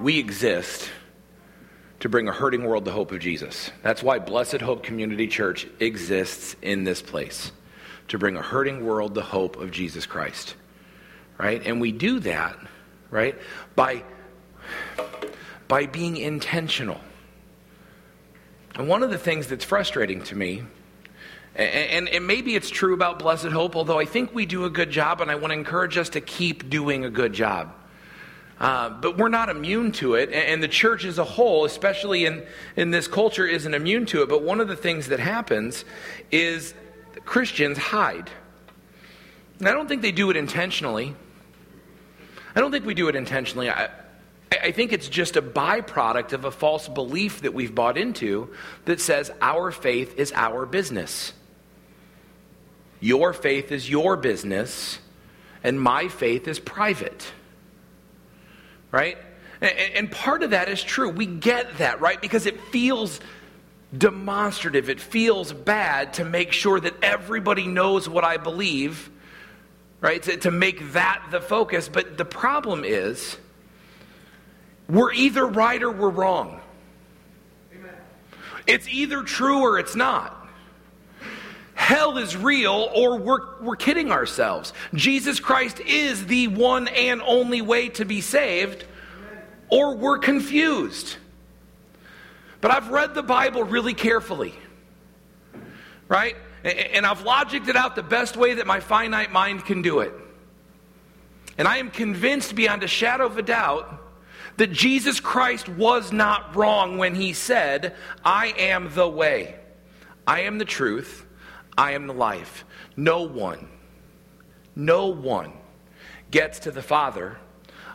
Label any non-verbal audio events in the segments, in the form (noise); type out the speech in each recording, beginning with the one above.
We exist to bring a hurting world the hope of Jesus. That's why Blessed Hope Community Church exists in this place to bring a hurting world the hope of Jesus Christ. Right? And we do that, right, by by being intentional. And one of the things that's frustrating to me and, and, maybe it's true about Blessed Hope, although I think we do a good job, and I want to encourage us to keep doing a good job. Uh, but we're not immune to it, and the church as a whole, especially in, in this culture, isn't immune to it. But one of the things that happens is Christians hide. And I don't think they do it intentionally. I don't think we do it intentionally. I, I think it's just a byproduct of a false belief that we've bought into that says our faith is our business. Your faith is your business, and my faith is private right? And part of that is true. We get that, right? Because it feels demonstrative. It feels bad to make sure that everybody knows what I believe, right? To, to make that the focus. But the problem is, we're either right or we're wrong. Amen. It's either true or it's not. Hell is real or we're, we're kidding ourselves. Jesus Christ is the one and only way to be saved or we're confused. But I've read the Bible really carefully, right? And I've logicked it out the best way that my finite mind can do it. And I am convinced beyond a shadow of a doubt that Jesus Christ was not wrong when he said, I am the way, I am the truth, I am the life. No one, no one gets to the Father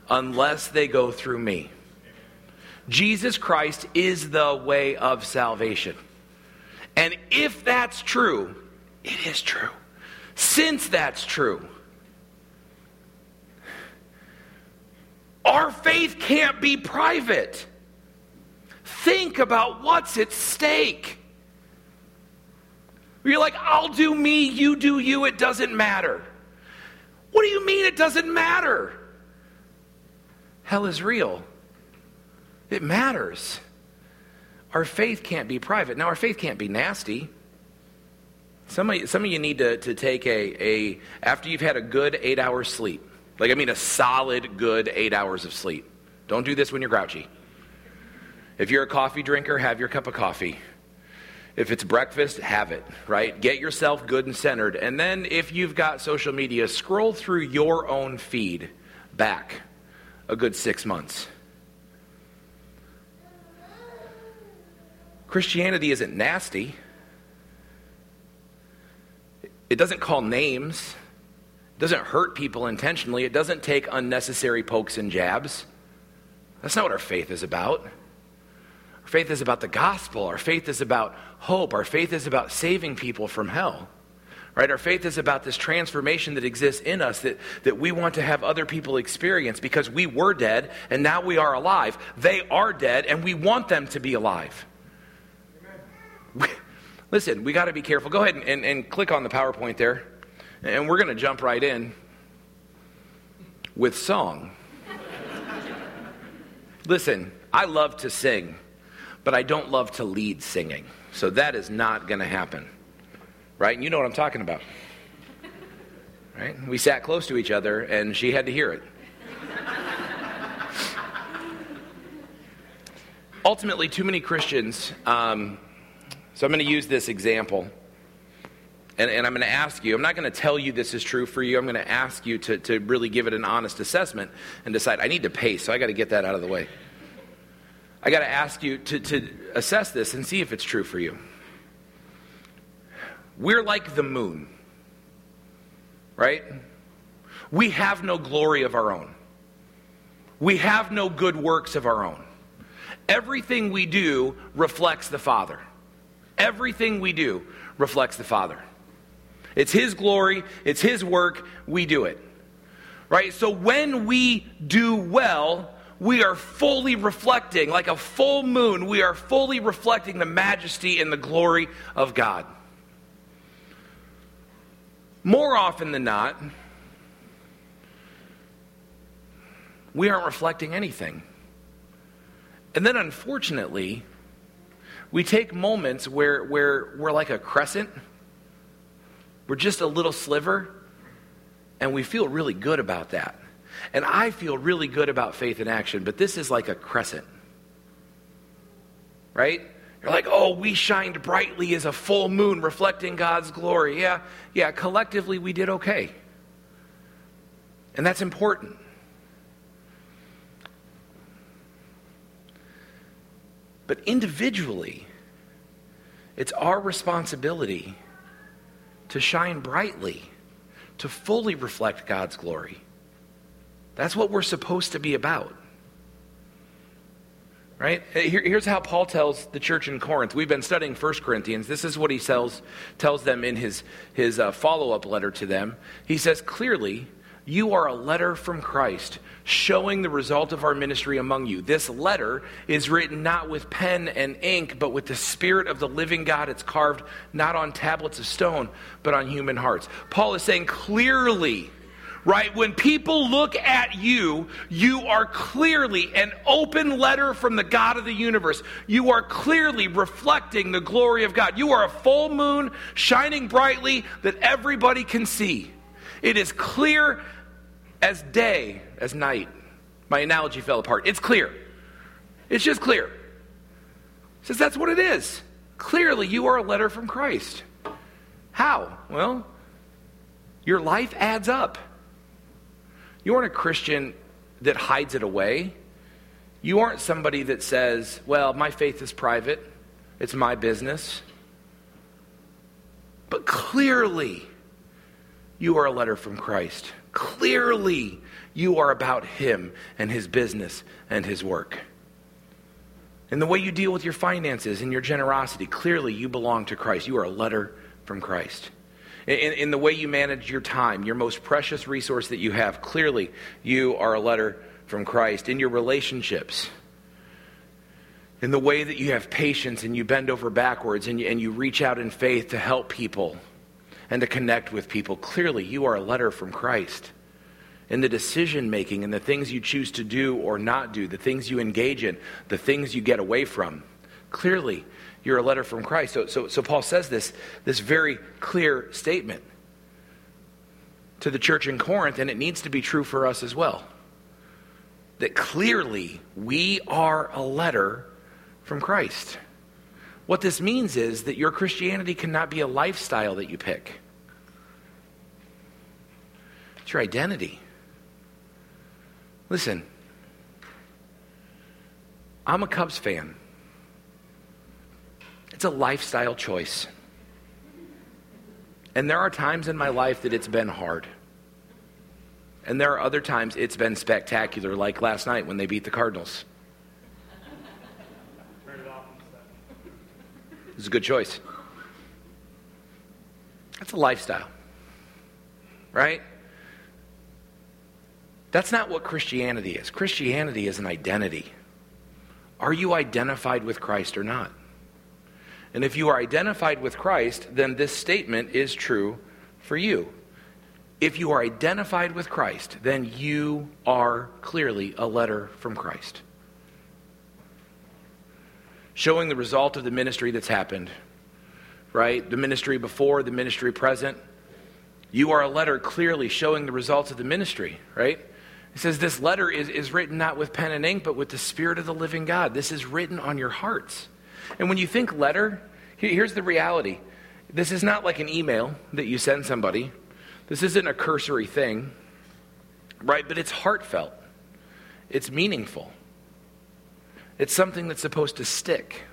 unless they go through me. Jesus Christ is the way of salvation. And if that's true, it is true. Since that's true, our faith can't be private. Think about what's at stake. You're like, I'll do me, you do you, it doesn't matter. What do you mean it doesn't matter? Hell is real. It matters. Our faith can't be private. Now, our faith can't be nasty. Some of you, some of you need to, to take a, a, after you've had a good eight hours sleep, like I mean a solid good eight hours of sleep. Don't do this when you're grouchy. If you're a coffee drinker, have your cup of coffee. If it's breakfast, have it, right? Get yourself good and centered. And then if you've got social media, scroll through your own feed back a good six months. Christianity isn't nasty. It doesn't call names. It doesn't hurt people intentionally. It doesn't take unnecessary pokes and jabs. That's not what our faith is about. Our faith is about the gospel. Our faith is about hope. Our faith is about saving people from hell. Right? Our faith is about this transformation that exists in us that, that we want to have other people experience because we were dead and now we are alive. They are dead and we want them to be alive. Listen, we got to be careful. Go ahead and, and, and click on the PowerPoint there, and we're going to jump right in with song. Listen, I love to sing, but I don't love to lead singing. So that is not going to happen. Right? And you know what I'm talking about. Right? We sat close to each other, and she had to hear it. Ultimately, too many Christians um, so I'm going to use this example. And, and, I'm going to ask you, I'm not going to tell you this is true for you. I'm going to ask you to, to really give it an honest assessment and decide, I need to pace, so I got to get that out of the way. I got to ask you to, to assess this and see if it's true for you. We're like the moon, right? We have no glory of our own, we have no good works of our own. Everything we do reflects the Father. Everything we do reflects the Father. It's His glory, it's His work, we do it. Right? So when we do well, we are fully reflecting, like a full moon, we are fully reflecting the majesty and the glory of God. More often than not, we aren't reflecting anything. And then unfortunately, we take moments where, where we're like a crescent, we're just a little sliver, and we feel really good about that. And I feel really good about faith in action, but this is like a crescent. Right? You're like, oh, we shined brightly as a full moon reflecting God's glory. Yeah, yeah, collectively we did okay. And that's important. But individually, it's our responsibility to shine brightly, to fully reflect God's glory. That's what we're supposed to be about. Right? Here, here's how Paul tells the church in Corinth. We've been studying 1 Corinthians. This is what he tells, tells them in his, his uh, follow up letter to them. He says, Clearly, you are a letter from Christ showing the result of our ministry among you. This letter is written not with pen and ink, but with the Spirit of the living God. It's carved not on tablets of stone, but on human hearts. Paul is saying clearly, right? When people look at you, you are clearly an open letter from the God of the universe. You are clearly reflecting the glory of God. You are a full moon shining brightly that everybody can see. It is clear as day as night. My analogy fell apart. It's clear. It's just clear. Says that's what it is. Clearly, you are a letter from Christ. How? Well, your life adds up. You aren't a Christian that hides it away. You aren't somebody that says, well, my faith is private, it's my business. But clearly, you are a letter from Christ. Clearly, you are about Him and His business and His work. And the way you deal with your finances and your generosity, clearly you belong to Christ. You are a letter from Christ. In, in, the way you manage your time, your most precious resource that you have, clearly you are a letter from Christ. In your relationships, in the way that you have patience and you bend over backwards and you, and you reach out in faith to help people and to connect with people. Clearly, you are a letter from Christ. In the decision making and the things you choose to do or not do, the things you engage in, the things you get away from. Clearly, you're a letter from Christ. So, so, so Paul says this, this very clear statement to the church in Corinth, and it needs to be true for us as well. That clearly we are a letter from Christ. What this means is that your Christianity cannot be a lifestyle that you pick. It's your identity. Listen, I'm a Cubs fan. It's a lifestyle choice. And there are times in my life that it's been hard. And there are other times it's been spectacular, like last night when they beat the Cardinals. It's a good choice. That's a lifestyle, right? That's not what Christianity is. Christianity is an identity. Are you identified with Christ or not? And if you are identified with Christ, then this statement is true for you. If you are identified with Christ, then you are clearly a letter from Christ. Showing the result of the ministry that's happened, right? The ministry before, the ministry present. You are a letter clearly showing the results of the ministry, right? It says, This letter is, is written not with pen and ink, but with the Spirit of the living God. This is written on your hearts. And when you think letter, here's the reality this is not like an email that you send somebody, this isn't a cursory thing, right? But it's heartfelt, it's meaningful, it's something that's supposed to stick.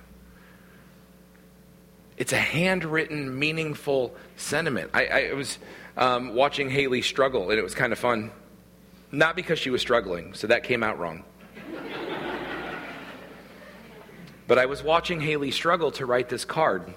It's a handwritten, meaningful sentiment. I, I was um, watching Haley struggle, and it was kind of fun not because she was struggling, so that came out wrong. But I was watching Haley struggle to write this card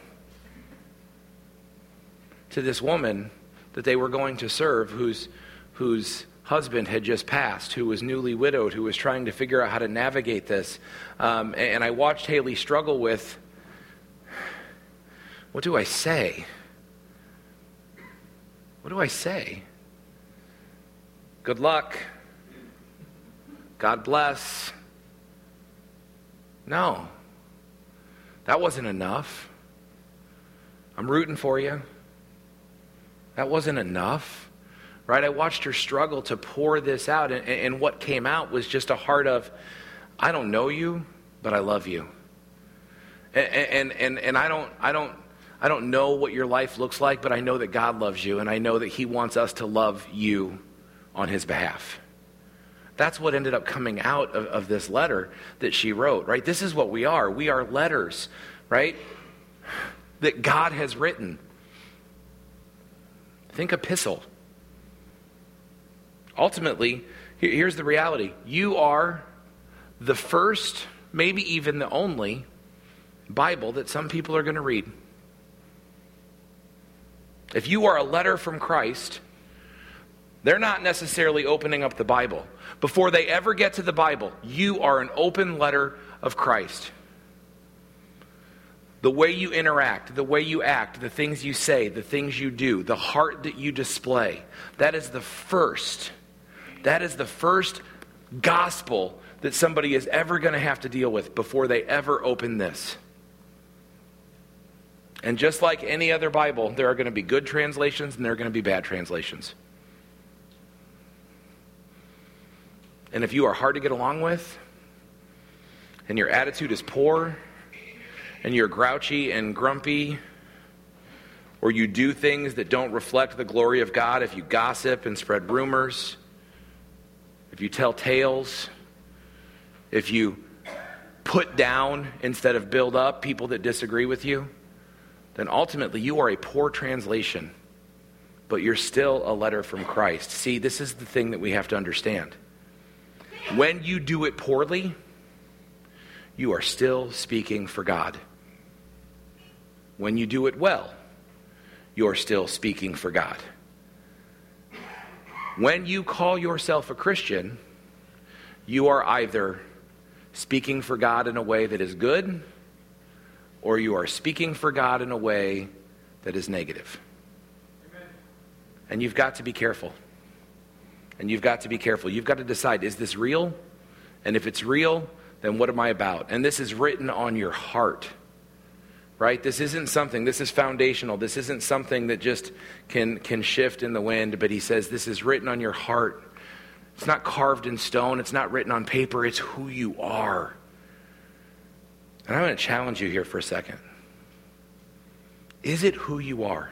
to this woman that they were going to serve whose, whose husband had just passed, who was newly widowed, who was trying to figure out how to navigate this. Um, and I watched Haley struggle with what do I say? What do I say? Good luck. God bless. No. That wasn't enough. I'm rooting for you. That wasn't enough. Right? I watched her struggle to pour this out, and, and what came out was just a heart of, I don't know you, but I love you. And, and, and, and I, don't, I, don't, I don't know what your life looks like, but I know that God loves you, and I know that He wants us to love you on His behalf. That's what ended up coming out of, of this letter that she wrote, right? This is what we are. We are letters, right? That God has written. Think epistle. Ultimately, here's the reality you are the first, maybe even the only Bible that some people are going to read. If you are a letter from Christ, they're not necessarily opening up the Bible. Before they ever get to the Bible, you are an open letter of Christ. The way you interact, the way you act, the things you say, the things you do, the heart that you display, that is the first. That is the first gospel that somebody is ever going to have to deal with before they ever open this. And just like any other Bible, there are going to be good translations and there are going to be bad translations. And if you are hard to get along with, and your attitude is poor, and you're grouchy and grumpy, or you do things that don't reflect the glory of God, if you gossip and spread rumors, if you tell tales, if you put down instead of build up people that disagree with you, then ultimately you are a poor translation, but you're still a letter from Christ. See, this is the thing that we have to understand. When you do it poorly, you are still speaking for God. When you do it well, you're still speaking for God. When you call yourself a Christian, you are either speaking for God in a way that is good, or you are speaking for God in a way that is negative. And you've got to be careful. And you've got to be careful. You've got to decide is this real? And if it's real, then what am I about? And this is written on your heart. Right? This isn't something, this is foundational. This isn't something that just can, can shift in the wind, but he says this is written on your heart. It's not carved in stone, it's not written on paper, it's who you are. And I'm going to challenge you here for a second. Is it who you are?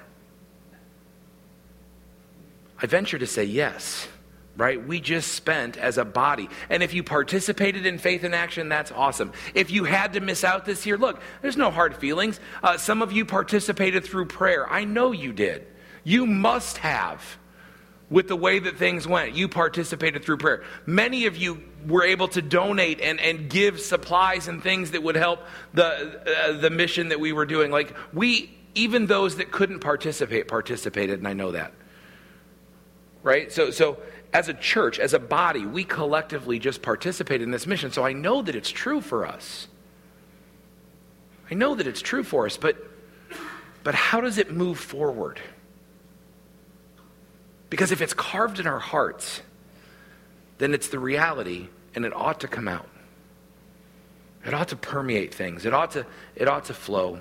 I venture to say yes right? We just spent as a body. And if you participated in faith in action, that's awesome. If you had to miss out this year, look, there's no hard feelings. Uh, some of you participated through prayer. I know you did. You must have. With the way that things went, you participated through prayer. Many of you were able to donate and, and give supplies and things that would help the, uh, the mission that we were doing. Like, we, even those that couldn't participate, participated, and I know that. Right? So, so as a church, as a body, we collectively just participate in this mission. So I know that it's true for us. I know that it's true for us, but, but how does it move forward? Because if it's carved in our hearts, then it's the reality and it ought to come out. It ought to permeate things. It ought to, it ought to flow.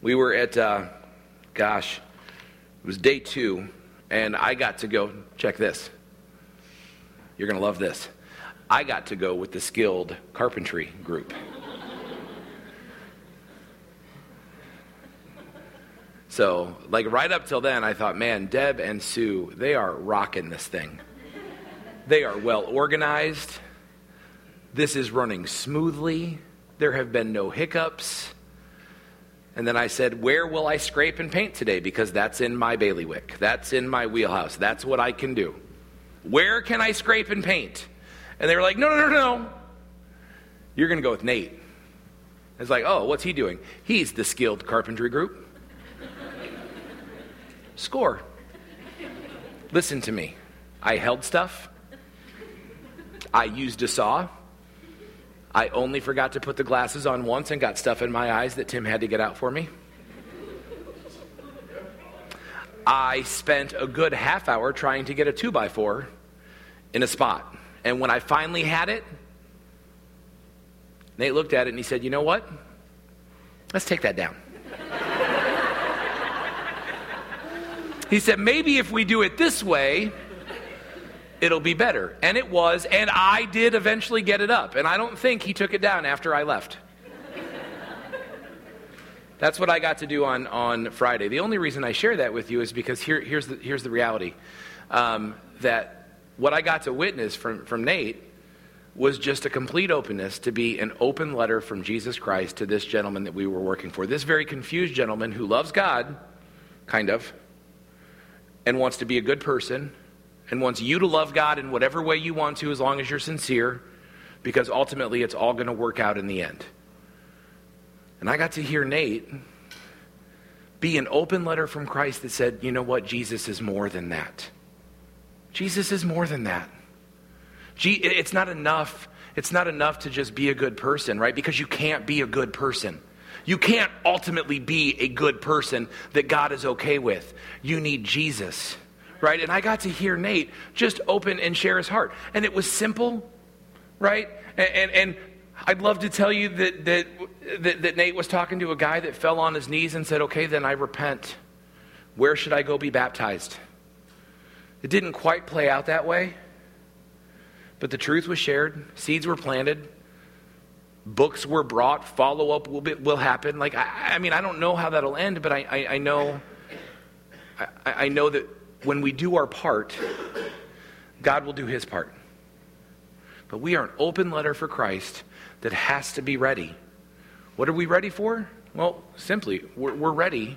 We were at, uh, gosh, it was day two and I got to go, check this. You're going to love this. I got to go with the skilled carpentry group. So, like right up till then, I thought, man, Deb and Sue, they are rocking this thing. They are well organized. This is running smoothly. There have been no hiccups. And then I said, Where will I scrape and paint today? Because that's in my bailiwick. That's in my wheelhouse. That's what I can do. Where can I scrape and paint? And they were like, No, no, no, no. You're going to go with Nate. It's like, Oh, what's he doing? He's the skilled carpentry group. (laughs) Score. Listen to me. I held stuff. I used a saw. I only forgot to put the glasses on once and got stuff in my eyes that Tim had to get out for me. I spent a good half hour trying to get a 2 by 4 in a spot. And when I finally had it, Nate looked at it and he said, You know what? Let's take that down. (laughs) he said, Maybe if we do it this way, it'll be better. And it was, and I did eventually get it up. And I don't think he took it down after I left. That's what I got to do on, on Friday. The only reason I share that with you is because here, here's, the, here's the reality um, that what I got to witness from, from Nate was just a complete openness to be an open letter from Jesus Christ to this gentleman that we were working for. This very confused gentleman who loves God, kind of, and wants to be a good person, and wants you to love God in whatever way you want to as long as you're sincere, because ultimately it's all going to work out in the end. And I got to hear Nate be an open letter from Christ that said, you know what? Jesus is more than that. Jesus is more than that. It's not enough. It's not enough to just be a good person, right? Because you can't be a good person. You can't ultimately be a good person that God is okay with. You need Jesus, right? And I got to hear Nate just open and share his heart. And it was simple, right? And, and, and I'd love to tell you that, that, that, that Nate was talking to a guy that fell on his knees and said, Okay, then I repent. Where should I go be baptized? It didn't quite play out that way, but the truth was shared, seeds were planted, books were brought, follow up will, be, will happen. Like, I, I, mean, I don't know how that'll end, but I, I, I know, I, I know that when we do our part, God will do his part. But we are an open letter for Christ that has to be ready. What are we ready for? Well, simply, we're, we're ready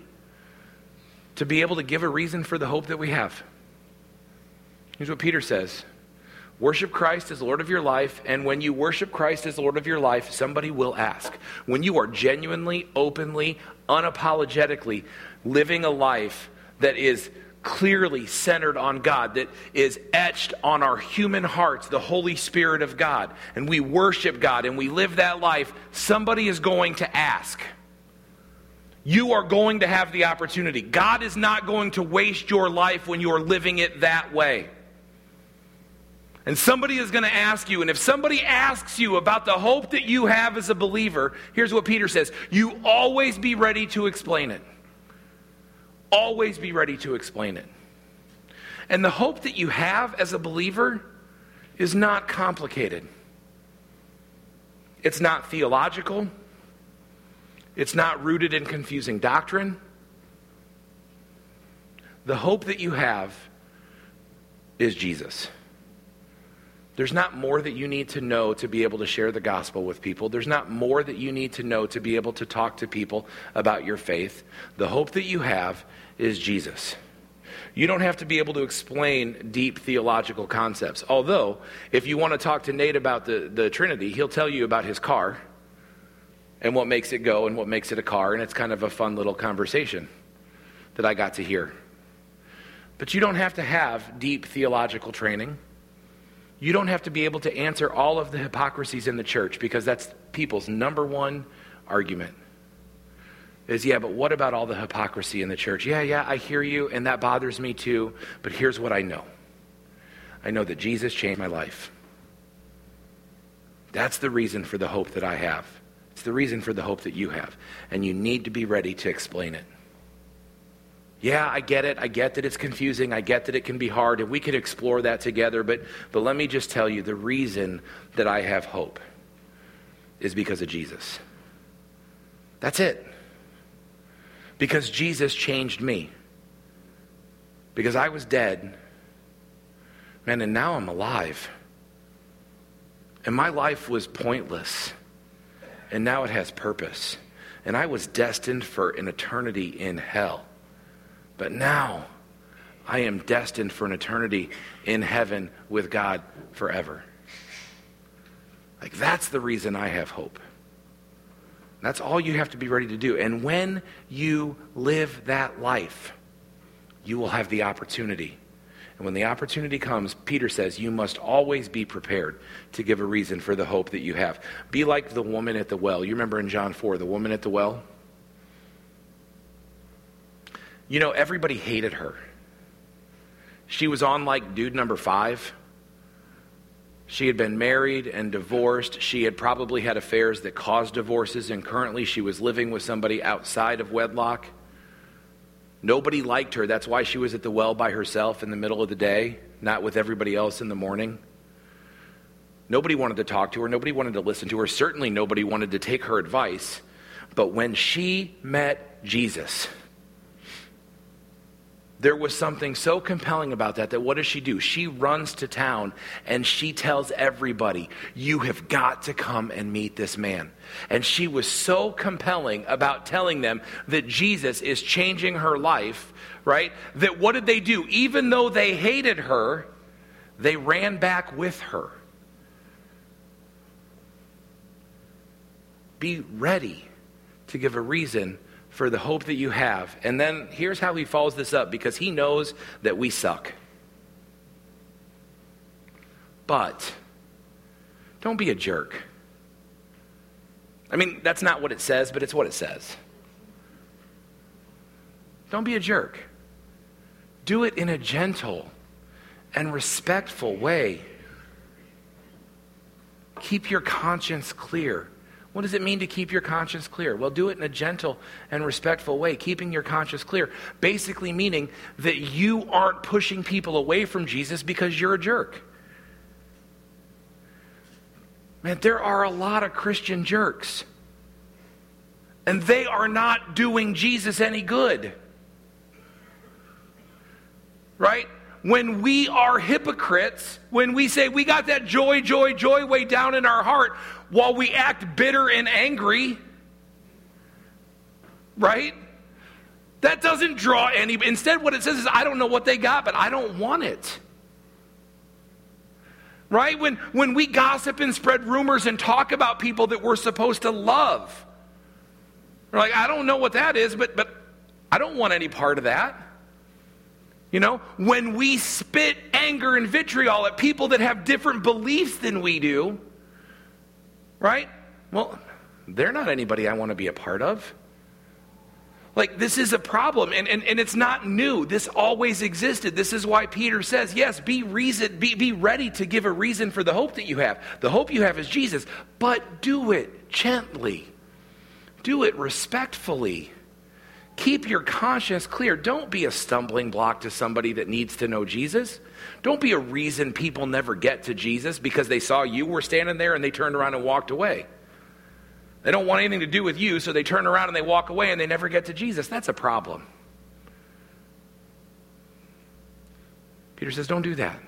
to be able to give a reason for the hope that we have. Here's what Peter says Worship Christ as Lord of your life, and when you worship Christ as Lord of your life, somebody will ask. When you are genuinely, openly, unapologetically living a life that is clearly centered on God, that is etched on our human hearts, the Holy Spirit of God, and we worship God and we live that life, somebody is going to ask. You are going to have the opportunity. God is not going to waste your life when you are living it that way. And somebody is going to ask you, and if somebody asks you about the hope that you have as a believer, here's what Peter says you always be ready to explain it. Always be ready to explain it. And the hope that you have as a believer is not complicated. It's not theological. It's not rooted in confusing doctrine. The hope that you have is Jesus. There's not more that you need to know to be able to share the gospel with people. There's not more that you need to know to be able to talk to people about your faith. The hope that you have is Jesus. You don't have to be able to explain deep theological concepts. Although, if you want to talk to Nate about the, the Trinity, he'll tell you about his car and what makes it go and what makes it a car, and it's kind of a fun little conversation that I got to hear. But you don't have to have deep theological training. You don't have to be able to answer all of the hypocrisies in the church because that's people's number one argument. Is, yeah, but what about all the hypocrisy in the church? Yeah, yeah, I hear you, and that bothers me too, but here's what I know I know that Jesus changed my life. That's the reason for the hope that I have. It's the reason for the hope that you have. And you need to be ready to explain it. Yeah, I get it. I get that it's confusing. I get that it can be hard, and we could explore that together. But, but let me just tell you the reason that I have hope is because of Jesus. That's it. Because Jesus changed me. Because I was dead, man, and now I'm alive. And my life was pointless, and now it has purpose. And I was destined for an eternity in hell. But now I am destined for an eternity in heaven with God forever. Like, that's the reason I have hope. That's all you have to be ready to do. And when you live that life, you will have the opportunity. And when the opportunity comes, Peter says, you must always be prepared to give a reason for the hope that you have. Be like the woman at the well. You remember in John 4, the woman at the well? You know, everybody hated her. She was on like dude number five. She had been married and divorced. She had probably had affairs that caused divorces, and currently she was living with somebody outside of wedlock. Nobody liked her. That's why she was at the well by herself in the middle of the day, not with everybody else in the morning. Nobody wanted to talk to her. Nobody wanted to listen to her. Certainly, nobody wanted to take her advice. But when she met Jesus, there was something so compelling about that that what does she do? She runs to town and she tells everybody, You have got to come and meet this man. And she was so compelling about telling them that Jesus is changing her life, right? That what did they do? Even though they hated her, they ran back with her. Be ready to give a reason for the hope that you have. And then here's how he follows this up because he knows that we suck. But don't be a jerk. I mean, that's not what it says, but it's what it says. Don't be a jerk. Do it in a gentle and respectful way. Keep your conscience clear. What does it mean to keep your conscience clear? Well, do it in a gentle and respectful way, keeping your conscience clear. Basically, meaning that you aren't pushing people away from Jesus because you're a jerk. Man, there are a lot of Christian jerks, and they are not doing Jesus any good. Right? When we are hypocrites, when we say we got that joy, joy, joy way down in our heart while we act bitter and angry, right? That doesn't draw any. Instead, what it says is, I don't know what they got, but I don't want it. Right? When, when we gossip and spread rumors and talk about people that we're supposed to love, we're like, I don't know what that is, but, but I don't want any part of that. You know, when we spit anger and vitriol at people that have different beliefs than we do, right? Well, they're not anybody I want to be a part of. Like, this is a problem, and, and, and it's not new. This always existed. This is why Peter says, yes, be, reason, be, be ready to give a reason for the hope that you have. The hope you have is Jesus, but do it gently, do it respectfully. Keep your conscience clear. Don't be a stumbling block to somebody that needs to know Jesus. Don't be a reason people never get to Jesus because they saw you were standing there and they turned around and walked away. They don't want anything to do with you, so they turn around and they walk away and they never get to Jesus. That's a problem. Peter says, Don't do that.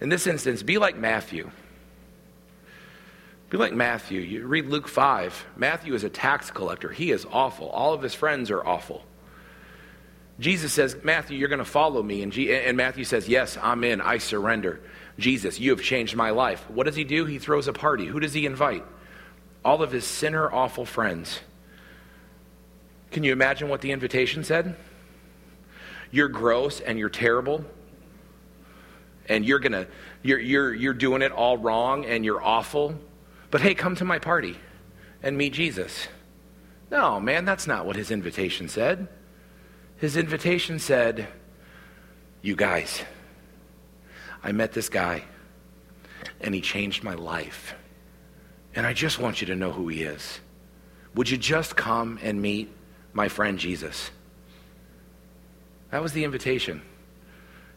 In this instance, be like Matthew. Be like Matthew. You read Luke 5. Matthew is a tax collector. He is awful. All of his friends are awful. Jesus says, Matthew, you're going to follow me. And, G- and Matthew says, Yes, I'm in. I surrender. Jesus, you have changed my life. What does he do? He throws a party. Who does he invite? All of his sinner, awful friends. Can you imagine what the invitation said? You're gross and you're terrible. And you're going to, you're, you're, you're doing it all wrong and you're awful but hey, come to my party and meet Jesus. No, man, that's not what his invitation said. His invitation said, You guys, I met this guy and he changed my life. And I just want you to know who he is. Would you just come and meet my friend Jesus? That was the invitation.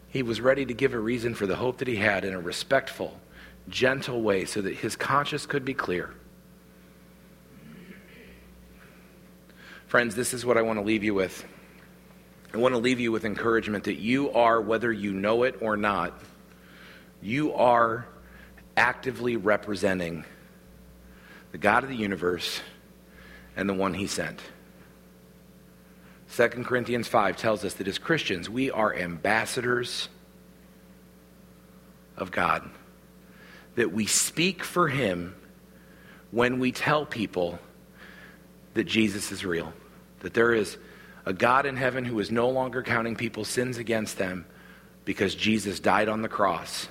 He was ready to give a reason for the hope that he had in a respectful, gentle way so that his conscience could be clear. Friends, this is what I want to leave you with. I want to leave you with encouragement that you are, whether you know it or not, you are actively representing the God of the universe and the one he sent. 2 Corinthians 5 tells us that as Christians, we are ambassadors of God that we speak for him when we tell people that Jesus is real, that there is a God in heaven who is no longer counting people's sins against them because Jesus died on the cross.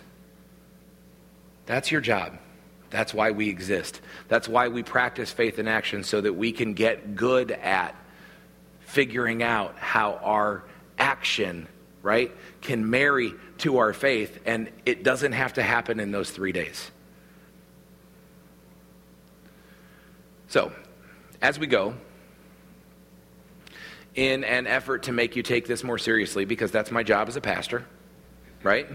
That's your job. That's why we exist. That's why we practice faith in action so that we can get good at figuring out how our action right, can marry to our faith, and it doesn't have to happen in those three days. So, as we go, in an effort to make you take this more seriously, because that's my job as a pastor, right?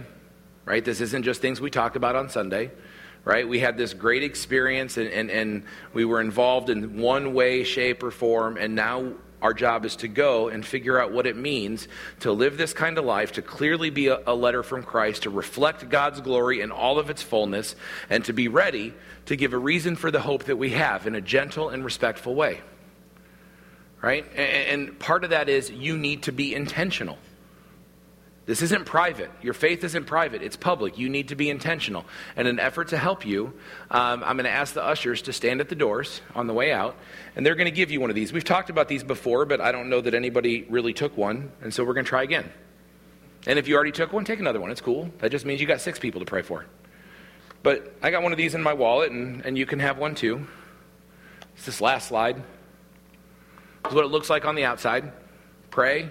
Right? This isn't just things we talk about on Sunday, right? We had this great experience and, and, and we were involved in one way, shape, or form, and now our job is to go and figure out what it means to live this kind of life, to clearly be a, a, letter from Christ, to reflect God's glory in all of its fullness, and to be ready to give a reason for the hope that we have in a gentle and respectful way. Right? And, and part of that is you need to be intentional. This isn't private. Your faith isn't private, it's public. You need to be intentional. And in an effort to help you, um, I'm going to ask the ushers to stand at the doors on the way out, and they're going to give you one of these. We've talked about these before, but I don't know that anybody really took one, and so we're going to try again. And if you already took one, take another one. It's cool. That just means you got six people to pray for. But I got one of these in my wallet, and, and you can have one too. It's this last slide. Is what it looks like on the outside. Pray,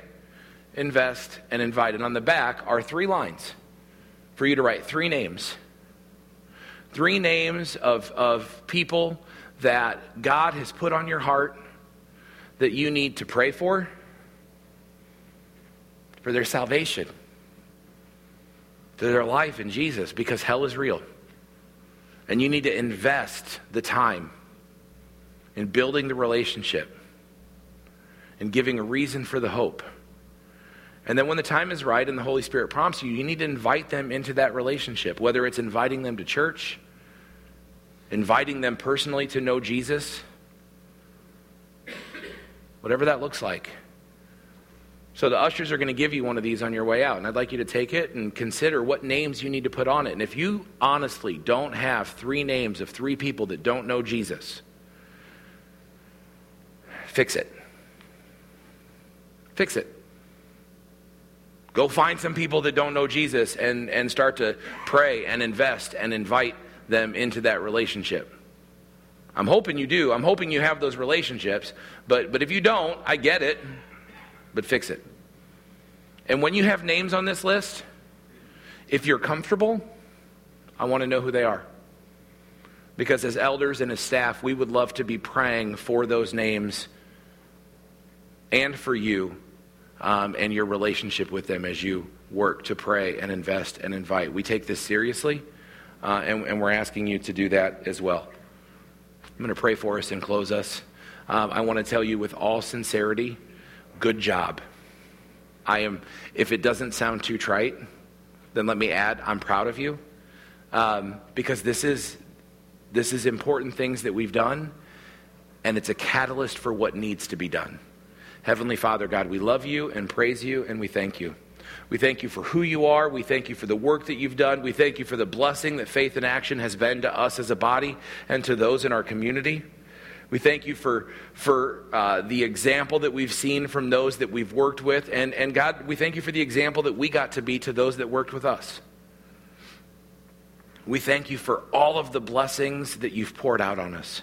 invest, and invite. And on the back are three lines for you to write three names. Three names of, of people that God has put on your heart that you need to pray for, for their salvation, for their life in Jesus, because hell is real. And you need to invest the time in building the relationship and giving a reason for the hope. And then when the time is right and the Holy Spirit prompts you, you need to invite them into that relationship, whether it's inviting them to church, inviting them personally to know Jesus, whatever that looks like. So the ushers are going to give you one of these on your way out, and I'd like you to take it and consider what names you need to put on it. And if you honestly don't have three names of three people that don't know Jesus, fix it. Fix it. Go find some people that don't know Jesus and, and start to pray and invest and invite them into that relationship. I'm hoping you do. I'm hoping you have those relationships. But, but if you don't, I get it. But fix it. And when you have names on this list, if you're comfortable, I want to know who they are. Because as elders and as staff, we would love to be praying for those names and for you um, and your relationship with them as you work to pray and invest and invite. We take this seriously, uh, and, and, we're asking you to do that as well. I'm going to pray for us and close us. Um, I want to tell you with all sincerity, good job. I am, if it doesn't sound too trite, then let me add, I'm proud of you. Um, because this is, this is important things that we've done, and it's a catalyst for what needs to be done. Heavenly Father, God, we love you and praise you and we thank you. We thank you for who you are. We thank you for the work that you've done. We thank you for the blessing that faith in action has been to us as a body and to those in our community. We thank you for, for uh, the example that we've seen from those that we've worked with. And, and God, we thank you for the example that we got to be to those that worked with us. We thank you for all of the blessings that you've poured out on us.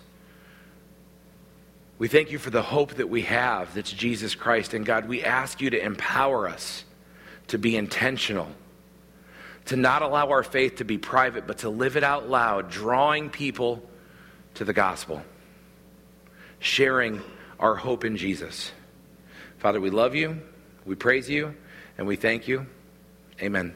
We thank you for the hope that we have that's Jesus Christ. And God, we ask you to empower us to be intentional, to not allow our faith to be private, but to live it out loud, drawing people to the gospel, sharing our hope in Jesus. Father, we love you, we praise you, and we thank you. Amen.